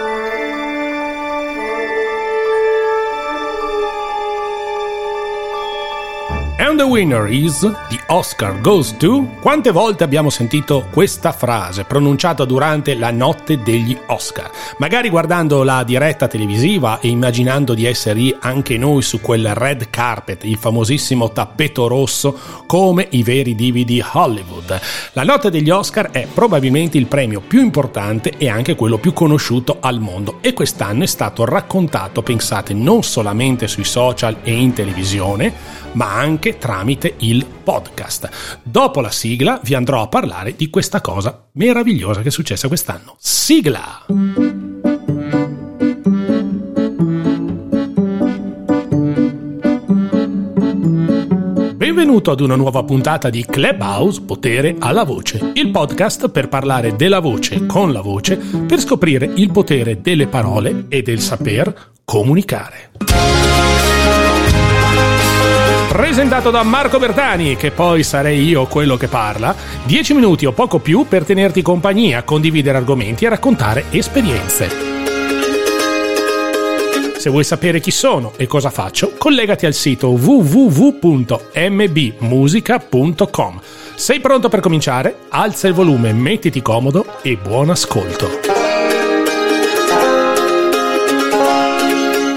Bye. And the winner is the Oscar goes to. Quante volte abbiamo sentito questa frase pronunciata durante la notte degli Oscar? Magari guardando la diretta televisiva e immaginando di essere lì anche noi su quel red carpet, il famosissimo tappeto rosso, come i veri divi di Hollywood. La notte degli Oscar è probabilmente il premio più importante e anche quello più conosciuto al mondo e quest'anno è stato raccontato, pensate, non solamente sui social e in televisione, ma anche tramite il podcast. Dopo la sigla vi andrò a parlare di questa cosa meravigliosa che è successa quest'anno. Sigla! Benvenuto ad una nuova puntata di Clubhouse Potere alla Voce, il podcast per parlare della voce con la voce, per scoprire il potere delle parole e del saper comunicare presentato da Marco Bertani, che poi sarei io quello che parla, 10 minuti o poco più per tenerti compagnia, condividere argomenti e raccontare esperienze. Se vuoi sapere chi sono e cosa faccio, collegati al sito www.mbmusica.com. Sei pronto per cominciare? Alza il volume, mettiti comodo e buon ascolto.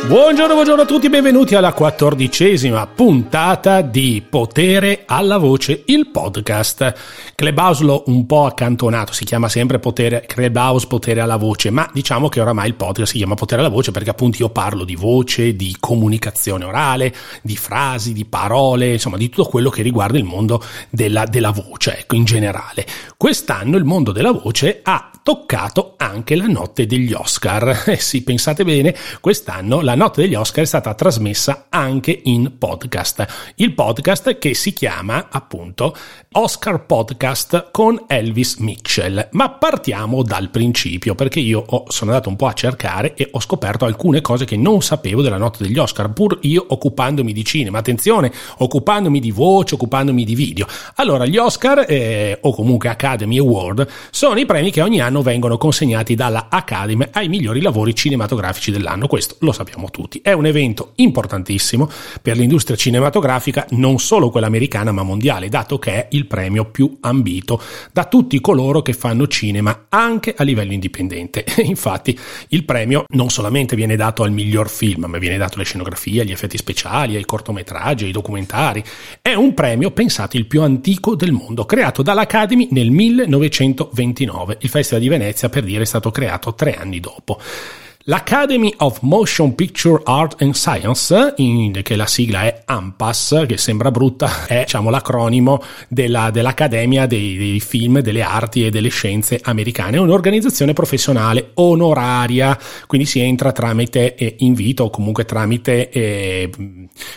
Buongiorno, buongiorno a tutti, benvenuti alla quattordicesima puntata di Potere alla Voce, il podcast. Clubhouse l'ho un po' accantonato, si chiama sempre Potere, Clubhouse Potere alla Voce, ma diciamo che oramai il podcast si chiama Potere alla Voce perché appunto io parlo di voce, di comunicazione orale, di frasi, di parole, insomma di tutto quello che riguarda il mondo della, della voce, ecco, in generale. Quest'anno il mondo della voce ha toccato anche la notte degli Oscar. Eh sì, pensate bene, quest'anno la notte degli Oscar è stata trasmessa anche in podcast. Il podcast che si chiama appunto Oscar Podcast con Elvis Mitchell. Ma partiamo dal principio, perché io ho, sono andato un po' a cercare e ho scoperto alcune cose che non sapevo della notte degli Oscar, pur io occupandomi di cinema. Attenzione, occupandomi di voce, occupandomi di video. Allora, gli Oscar, eh, o comunque Academy Award, sono i premi che ogni anno vengono consegnati dalla Academy ai migliori lavori cinematografici dell'anno. Questo lo sappiamo tutti. È un evento importantissimo per l'industria cinematografica, non solo quella americana, ma mondiale, dato che è il premio più ambito da tutti coloro che fanno cinema anche a livello indipendente. Infatti il premio non solamente viene dato al miglior film, ma viene dato alle scenografie, agli effetti speciali, ai cortometraggi, ai documentari. È un premio, pensate, il più antico del mondo, creato dall'Academy nel 1929. Il Festival di Venezia, per dire, è stato creato tre anni dopo. L'Academy of Motion Picture Art and Science, in, che la sigla è AMPAS, che sembra brutta, è diciamo, l'acronimo della, dell'Accademia dei, dei, Film, delle Arti e delle Scienze Americane. È un'organizzazione professionale onoraria, quindi si entra tramite eh, invito o comunque tramite eh,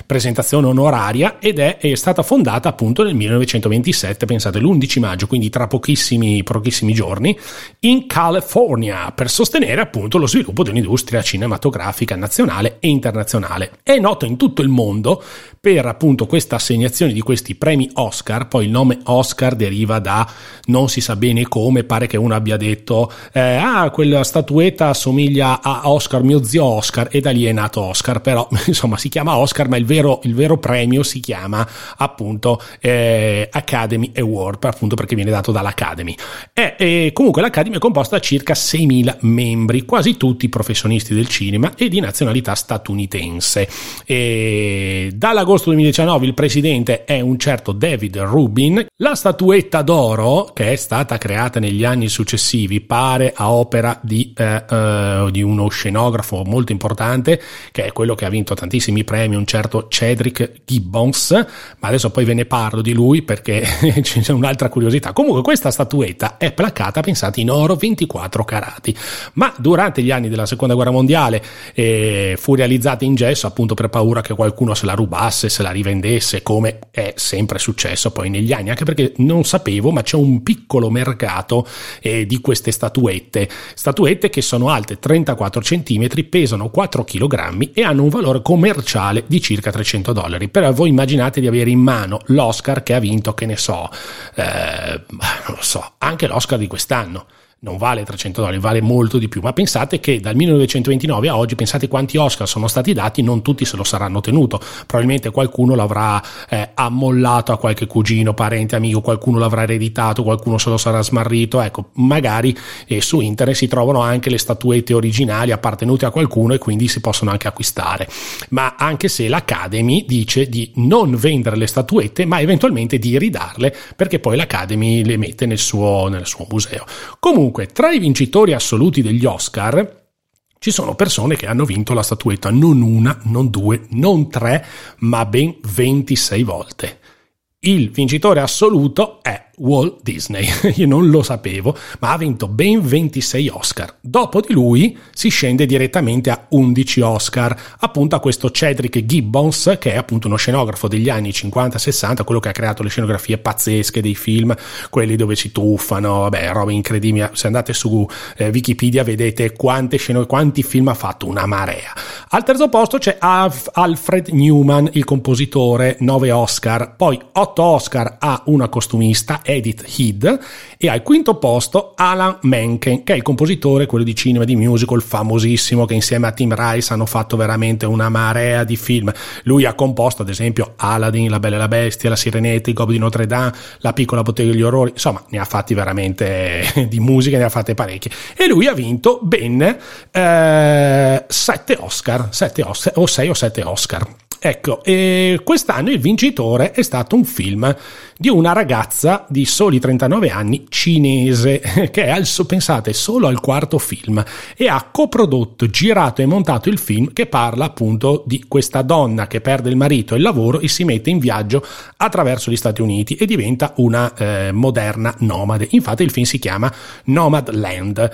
presentazione onoraria ed è, è, stata fondata appunto nel 1927, pensate l'11 maggio, quindi tra pochissimi, pochissimi giorni, in California, per sostenere appunto lo sviluppo di un'industria cinematografica nazionale e internazionale. È noto in tutto il mondo per appunto questa assegnazione di questi premi Oscar, poi il nome Oscar deriva da non si sa bene come, pare che uno abbia detto eh, ah quella statuetta assomiglia a Oscar, mio zio Oscar e da lì è nato Oscar, però insomma si chiama Oscar ma il vero, il vero premio si chiama appunto eh, Academy Award, appunto perché viene dato dall'Academy. E, e comunque l'Academy è composta da circa 6.000 membri, quasi tutti professionisti del cinema e di nazionalità statunitense. E dall'agosto 2019 il presidente è un certo David Rubin. La statuetta d'oro, che è stata creata negli anni successivi, pare a opera di, eh, eh, di uno scenografo molto importante, che è quello che ha vinto tantissimi premi, un certo Cedric Gibbons, ma adesso poi ve ne parlo di lui perché c'è un'altra curiosità. Comunque questa statuetta è placata, pensate, in oro 24 carati, ma durante gli anni della seconda guerra mondiale eh, fu realizzata in gesso appunto per paura che qualcuno se la rubasse, se la rivendesse, come è sempre successo poi negli anni, anche perché non sapevo, ma c'è un piccolo mercato eh, di queste statuette, statuette che sono alte 34 cm, pesano 4 kg e hanno un valore commerciale di circa 300 dollari. Però voi immaginate di avere in mano l'Oscar che ha vinto, che ne so, eh, non lo so, anche l'Oscar di quest'anno non vale 300 dollari, vale molto di più, ma pensate che dal 1929 a oggi, pensate quanti Oscar sono stati dati, non tutti se lo saranno tenuto, probabilmente qualcuno l'avrà eh, ammollato a qualche cugino, parente, amico, qualcuno l'avrà ereditato, qualcuno se lo sarà smarrito, ecco, magari eh, su internet si trovano anche le statuette originali appartenute a qualcuno e quindi si possono anche acquistare, ma anche se l'Academy dice di non vendere le statuette, ma eventualmente di ridarle, perché poi l'Academy le mette nel suo, nel suo museo. Comunque, Comunque, tra i vincitori assoluti degli Oscar ci sono persone che hanno vinto la statuetta non una, non due, non tre, ma ben 26 volte. Il vincitore assoluto è Walt Disney. Io non lo sapevo, ma ha vinto ben 26 Oscar. Dopo di lui si scende direttamente a 11 Oscar, appunto a questo Cedric Gibbons, che è appunto uno scenografo degli anni 50-60, quello che ha creato le scenografie pazzesche dei film, quelli dove si tuffano, vabbè, robe incredibili. Se andate su eh, Wikipedia vedete quante sceno- quanti film ha fatto, una marea. Al terzo posto c'è Alf- Alfred Newman, il compositore, 9 Oscar, poi 8 Oscar a una costumista Edith Head e al quinto posto Alan Menken che è il compositore, quello di cinema, di musical famosissimo che insieme a Tim Rice hanno fatto veramente una marea di film. Lui ha composto ad esempio Aladdin, La Bella e la Bestia, La Sirenetta, Il Gobo di Notre Dame, La Piccola Bottega degli Orrori, insomma ne ha fatti veramente di musica, ne ha fatte parecchie e lui ha vinto ben eh, sette Oscar, sette Oscar o sei o sette Oscar. Ecco, e quest'anno il vincitore è stato un film di una ragazza di soli 39 anni cinese che è al, pensate, solo al quarto film e ha coprodotto, girato e montato il film che parla appunto di questa donna che perde il marito e il lavoro e si mette in viaggio attraverso gli Stati Uniti e diventa una eh, moderna nomade. Infatti il film si chiama Nomadland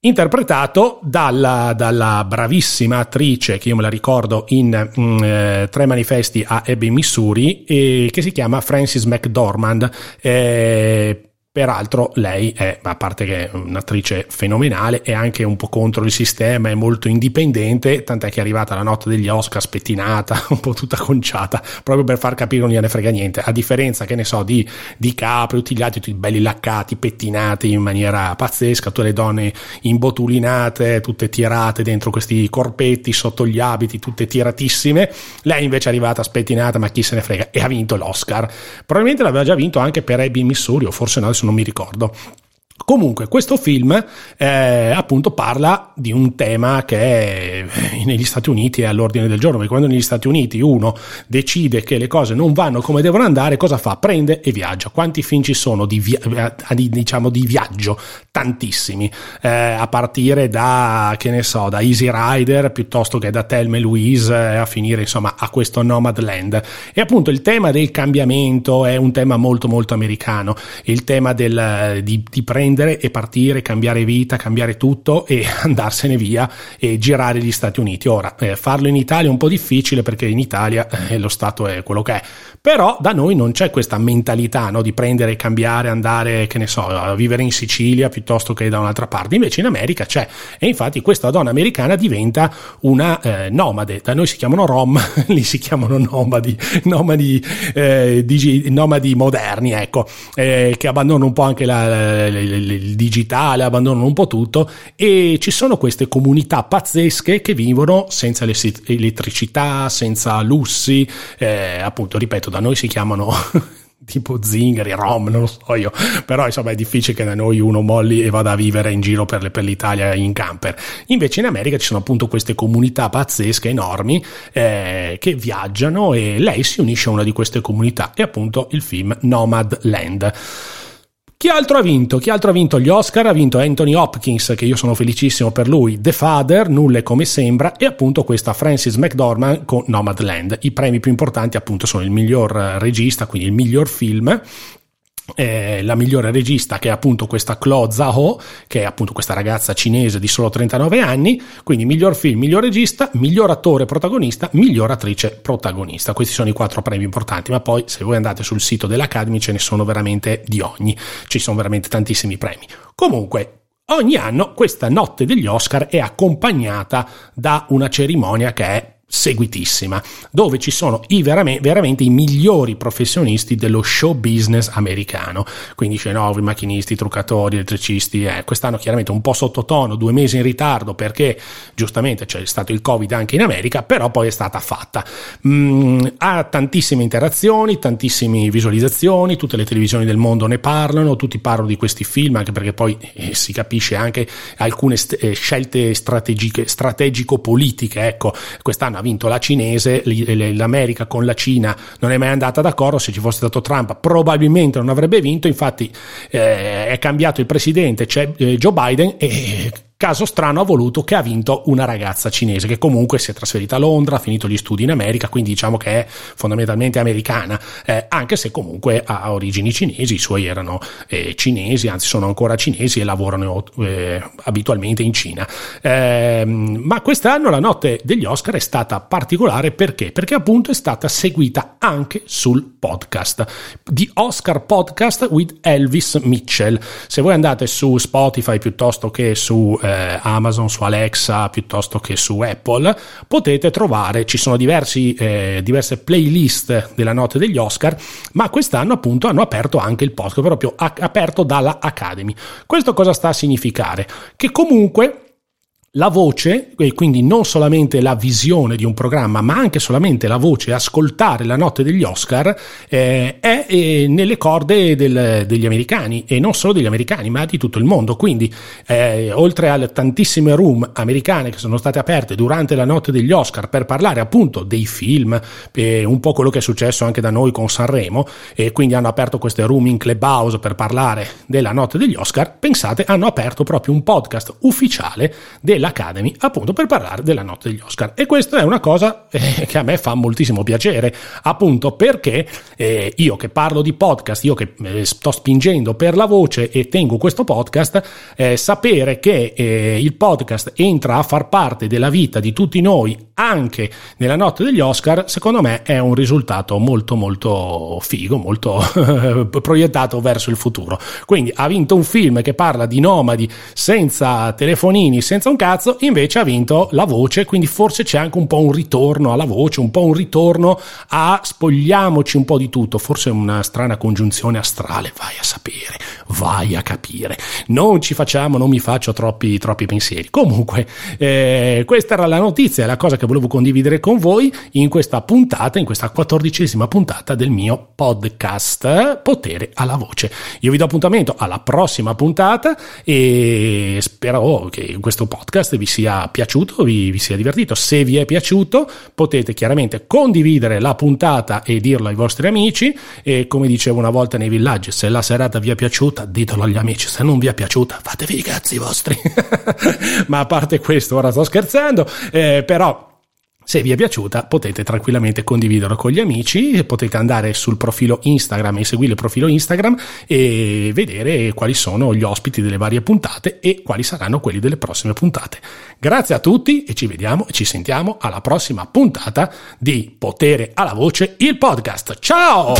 interpretato dalla, dalla, bravissima attrice che io me la ricordo in mm, eh, Tre manifesti a Ebbing, Missouri, e, che si chiama Frances McDormand. Eh, Peraltro lei è, a parte che è un'attrice fenomenale, è anche un po' contro il sistema, è molto indipendente, tant'è che è arrivata la notte degli Oscar spettinata, un po' tutta conciata, proprio per far capire non gliene frega niente, a differenza, che ne so, di, di Capri, tutti gli altri tutti belli laccati, pettinati in maniera pazzesca, tutte le donne imbotulinate, tutte tirate dentro questi corpetti, sotto gli abiti, tutte tiratissime, lei invece è arrivata spettinata, ma chi se ne frega, e ha vinto l'Oscar. Probabilmente l'aveva già vinto anche per Abby Missouri, o forse no, adesso non mi ricordo. Comunque, questo film eh, appunto parla di un tema che negli Stati Uniti è all'ordine del giorno, perché quando negli Stati Uniti uno decide che le cose non vanno come devono andare, cosa fa? Prende e viaggia. Quanti film ci sono di, via- eh, di diciamo, di viaggio? Tantissimi, eh, a partire da, che ne so, da Easy Rider piuttosto che da Thelma e Louise eh, a finire insomma a questo Nomadland. E appunto il tema del cambiamento è un tema molto molto americano, il tema del, di, di prendere prendere e partire, cambiare vita, cambiare tutto e andarsene via e girare gli Stati Uniti. Ora, eh, farlo in Italia è un po' difficile perché in Italia eh, lo Stato è quello che è, però da noi non c'è questa mentalità no, di prendere cambiare, andare, che ne so, a vivere in Sicilia piuttosto che da un'altra parte. Invece in America c'è e infatti questa donna americana diventa una eh, nomade. Da noi si chiamano rom, lì si chiamano nomadi, nomadi, eh, digi, nomadi moderni, ecco, eh, che abbandonano un po' anche la il digitale, abbandonano un po' tutto e ci sono queste comunità pazzesche che vivono senza elettricità, senza lussi, eh, appunto ripeto da noi si chiamano tipo zingari, rom, non lo so io, però insomma è difficile che da noi uno molli e vada a vivere in giro per, le, per l'Italia in camper. Invece in America ci sono appunto queste comunità pazzesche, enormi, eh, che viaggiano e lei si unisce a una di queste comunità e appunto il film Nomad Land. Chi altro ha vinto? Chi altro ha vinto gli Oscar? Ha vinto Anthony Hopkins, che io sono felicissimo per lui, The Father, Nulla è come sembra, e appunto questa Francis McDormand con Nomadland. I premi più importanti appunto sono il miglior regista, quindi il miglior film, eh, la migliore regista che è appunto questa Chloe Zhao che è appunto questa ragazza cinese di solo 39 anni. Quindi miglior film, miglior regista miglior attore protagonista, miglior attrice protagonista. Questi sono i quattro premi importanti ma poi se voi andate sul sito dell'Academy ce ne sono veramente di ogni. Ci sono veramente tantissimi premi. Comunque Ogni anno questa notte degli Oscar è accompagnata da una cerimonia che è seguitissima, dove ci sono i veramente, veramente, i migliori professionisti dello show business americano, quindi scenografi, macchinisti, truccatori, elettricisti, eh, quest'anno chiaramente un po' sottotono, due mesi in ritardo perché giustamente c'è stato il covid anche in America, però poi è stata fatta. Mm, ha tantissime interazioni, tantissime visualizzazioni, tutte le televisioni del mondo ne parlano, tutti parlano di questi film, anche perché poi eh, si capisce anche alcune st- eh, scelte strategiche, strategico-politiche, ecco, quest'anno ha vinto la cinese, l'America con la Cina non è mai andata d'accordo, se ci fosse stato Trump probabilmente non avrebbe vinto, infatti eh, è cambiato il presidente, c'è eh, Joe Biden e Caso strano ha voluto che ha vinto una ragazza cinese che comunque si è trasferita a Londra, ha finito gli studi in America, quindi diciamo che è fondamentalmente americana, eh, anche se comunque ha origini cinesi, i suoi erano eh, cinesi, anzi sono ancora cinesi e lavorano eh, abitualmente in Cina. Ehm, ma quest'anno la notte degli Oscar è stata particolare perché? Perché appunto è stata seguita anche sul podcast di Oscar Podcast with Elvis Mitchell. Se voi andate su Spotify piuttosto che su eh, Amazon, su Alexa piuttosto che su Apple, potete trovare, ci sono diversi, eh, diverse playlist della notte degli Oscar, ma quest'anno appunto hanno aperto anche il podcast, proprio aperto dalla Academy. Questo cosa sta a significare? Che comunque la voce, e quindi non solamente la visione di un programma, ma anche solamente la voce, ascoltare la notte degli Oscar, eh, è eh, nelle corde del, degli americani e non solo degli americani, ma di tutto il mondo. Quindi, eh, oltre alle tantissime room americane che sono state aperte durante la notte degli Oscar per parlare appunto dei film, eh, un po' quello che è successo anche da noi con Sanremo, e quindi hanno aperto queste room in Clubhouse per parlare della notte degli Oscar, pensate, hanno aperto proprio un podcast ufficiale del dell'Academy appunto per parlare della notte degli Oscar. E questa è una cosa eh, che a me fa moltissimo piacere appunto perché eh, io che parlo di podcast io che eh, sto spingendo per la voce e tengo questo podcast eh, sapere che eh, il podcast entra a far parte della vita di tutti noi anche nella notte degli Oscar secondo me è un risultato molto molto figo molto proiettato verso il futuro. Quindi ha vinto un film che parla di nomadi senza telefonini senza un cazzo cazzo, invece ha vinto la voce, quindi forse c'è anche un po' un ritorno alla voce, un po' un ritorno a spogliamoci un po' di tutto, forse una strana congiunzione astrale, vai a sapere, vai a capire. Non ci facciamo, non mi faccio troppi, troppi pensieri. Comunque, eh, questa era la notizia, la cosa che volevo condividere con voi in questa puntata, in questa quattordicesima puntata del mio podcast Potere alla voce. Io vi do appuntamento alla prossima puntata e spero che questo podcast podcast vi sia piaciuto, vi, vi sia divertito. Se vi è piaciuto potete chiaramente condividere la puntata e dirlo ai vostri amici e come dicevo una volta nei villaggi, se la serata vi è piaciuta ditelo agli amici, se non vi è piaciuta fatevi i cazzi vostri. Ma a parte questo, ora sto scherzando, eh, però se vi è piaciuta potete tranquillamente condividerlo con gli amici, potete andare sul profilo Instagram e seguire il profilo Instagram e vedere quali sono gli ospiti delle varie puntate e quali saranno quelli delle prossime puntate. Grazie a tutti e ci vediamo e ci sentiamo alla prossima puntata di Potere alla Voce, il podcast. Ciao!